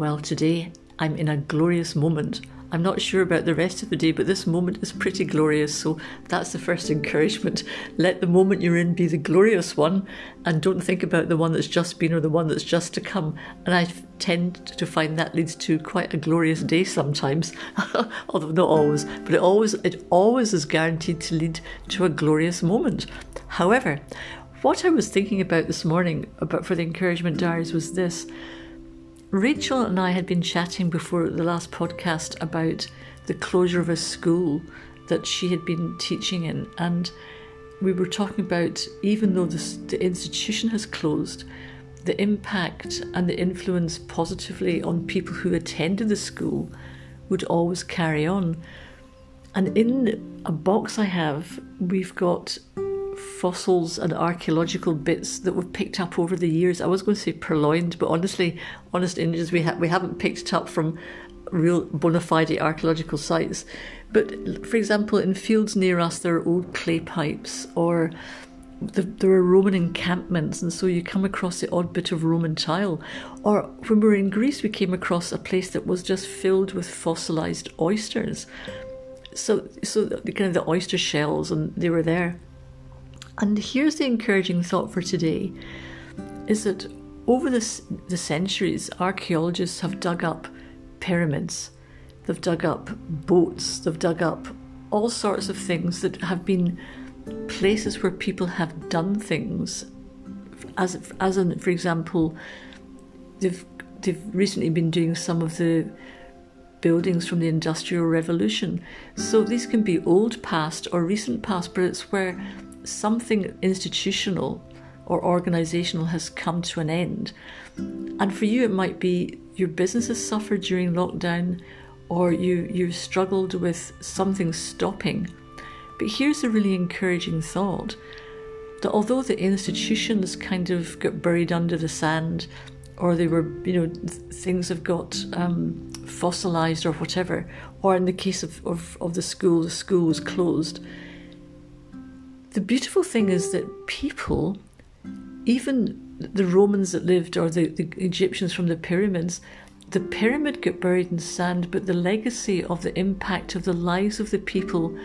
Well, today I'm in a glorious moment. I'm not sure about the rest of the day, but this moment is pretty glorious. So that's the first encouragement. Let the moment you're in be the glorious one and don't think about the one that's just been or the one that's just to come. And I tend to find that leads to quite a glorious day sometimes, although not always, but it always, it always is guaranteed to lead to a glorious moment. However, what I was thinking about this morning about for the encouragement diaries was this Rachel and I had been chatting before the last podcast about the closure of a school that she had been teaching in, and we were talking about even though this, the institution has closed, the impact and the influence positively on people who attended the school would always carry on. And in a box I have, we've got fossils and archaeological bits that we've picked up over the years. I was going to say purloined, but honestly, honest Indians, we, ha- we haven't picked it up from real bona fide archaeological sites. But for example, in fields near us, there are old clay pipes or the, there are Roman encampments, and so you come across the odd bit of Roman tile. Or when we were in Greece, we came across a place that was just filled with fossilized oysters. So, so the, kind of the oyster shells, and they were there. And here's the encouraging thought for today is that over the, the centuries, archaeologists have dug up pyramids, they've dug up boats, they've dug up all sorts of things that have been places where people have done things. As, as in, for example, they've, they've recently been doing some of the buildings from the Industrial Revolution. So these can be old past or recent past, but it's where something institutional or organizational has come to an end. And for you, it might be your business has suffered during lockdown or you, you've struggled with something stopping. But here's a really encouraging thought that although the institutions kind of got buried under the sand or they were, you know, things have got um, fossilized or whatever, or in the case of, of, of the school, the school was closed the beautiful thing is that people, even the Romans that lived or the, the Egyptians from the pyramids, the pyramid got buried in sand, but the legacy of the impact of the lives of the people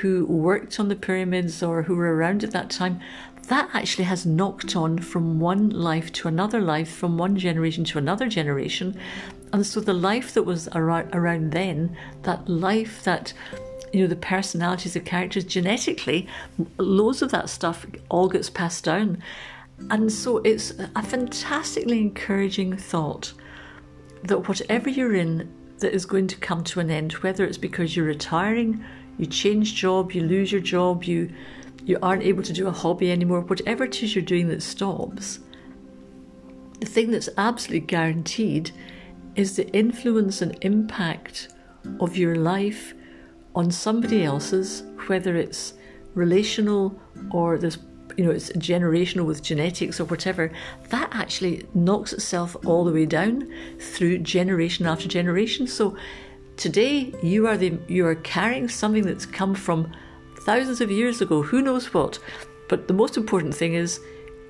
who worked on the pyramids or who were around at that time, that actually has knocked on from one life to another life, from one generation to another generation. And so the life that was around, around then, that life that you know the personalities of characters genetically loads of that stuff all gets passed down. And so it's a fantastically encouraging thought that whatever you're in that is going to come to an end whether it's because you're retiring you change job you lose your job you you aren't able to do a hobby anymore whatever it is you're doing that stops the thing that's absolutely guaranteed is the influence and impact of your life on somebody else's, whether it's relational or this you know it's generational with genetics or whatever that actually knocks itself all the way down through generation after generation. So today you are the you are carrying something that's come from thousands of years ago who knows what. But the most important thing is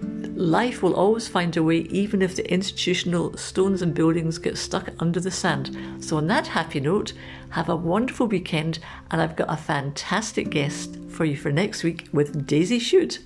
life will always find a way, even if the institutional stones and buildings get stuck under the sand. So, on that happy note, have a wonderful weekend, and I've got a fantastic guest for you for next week with Daisy Shoot.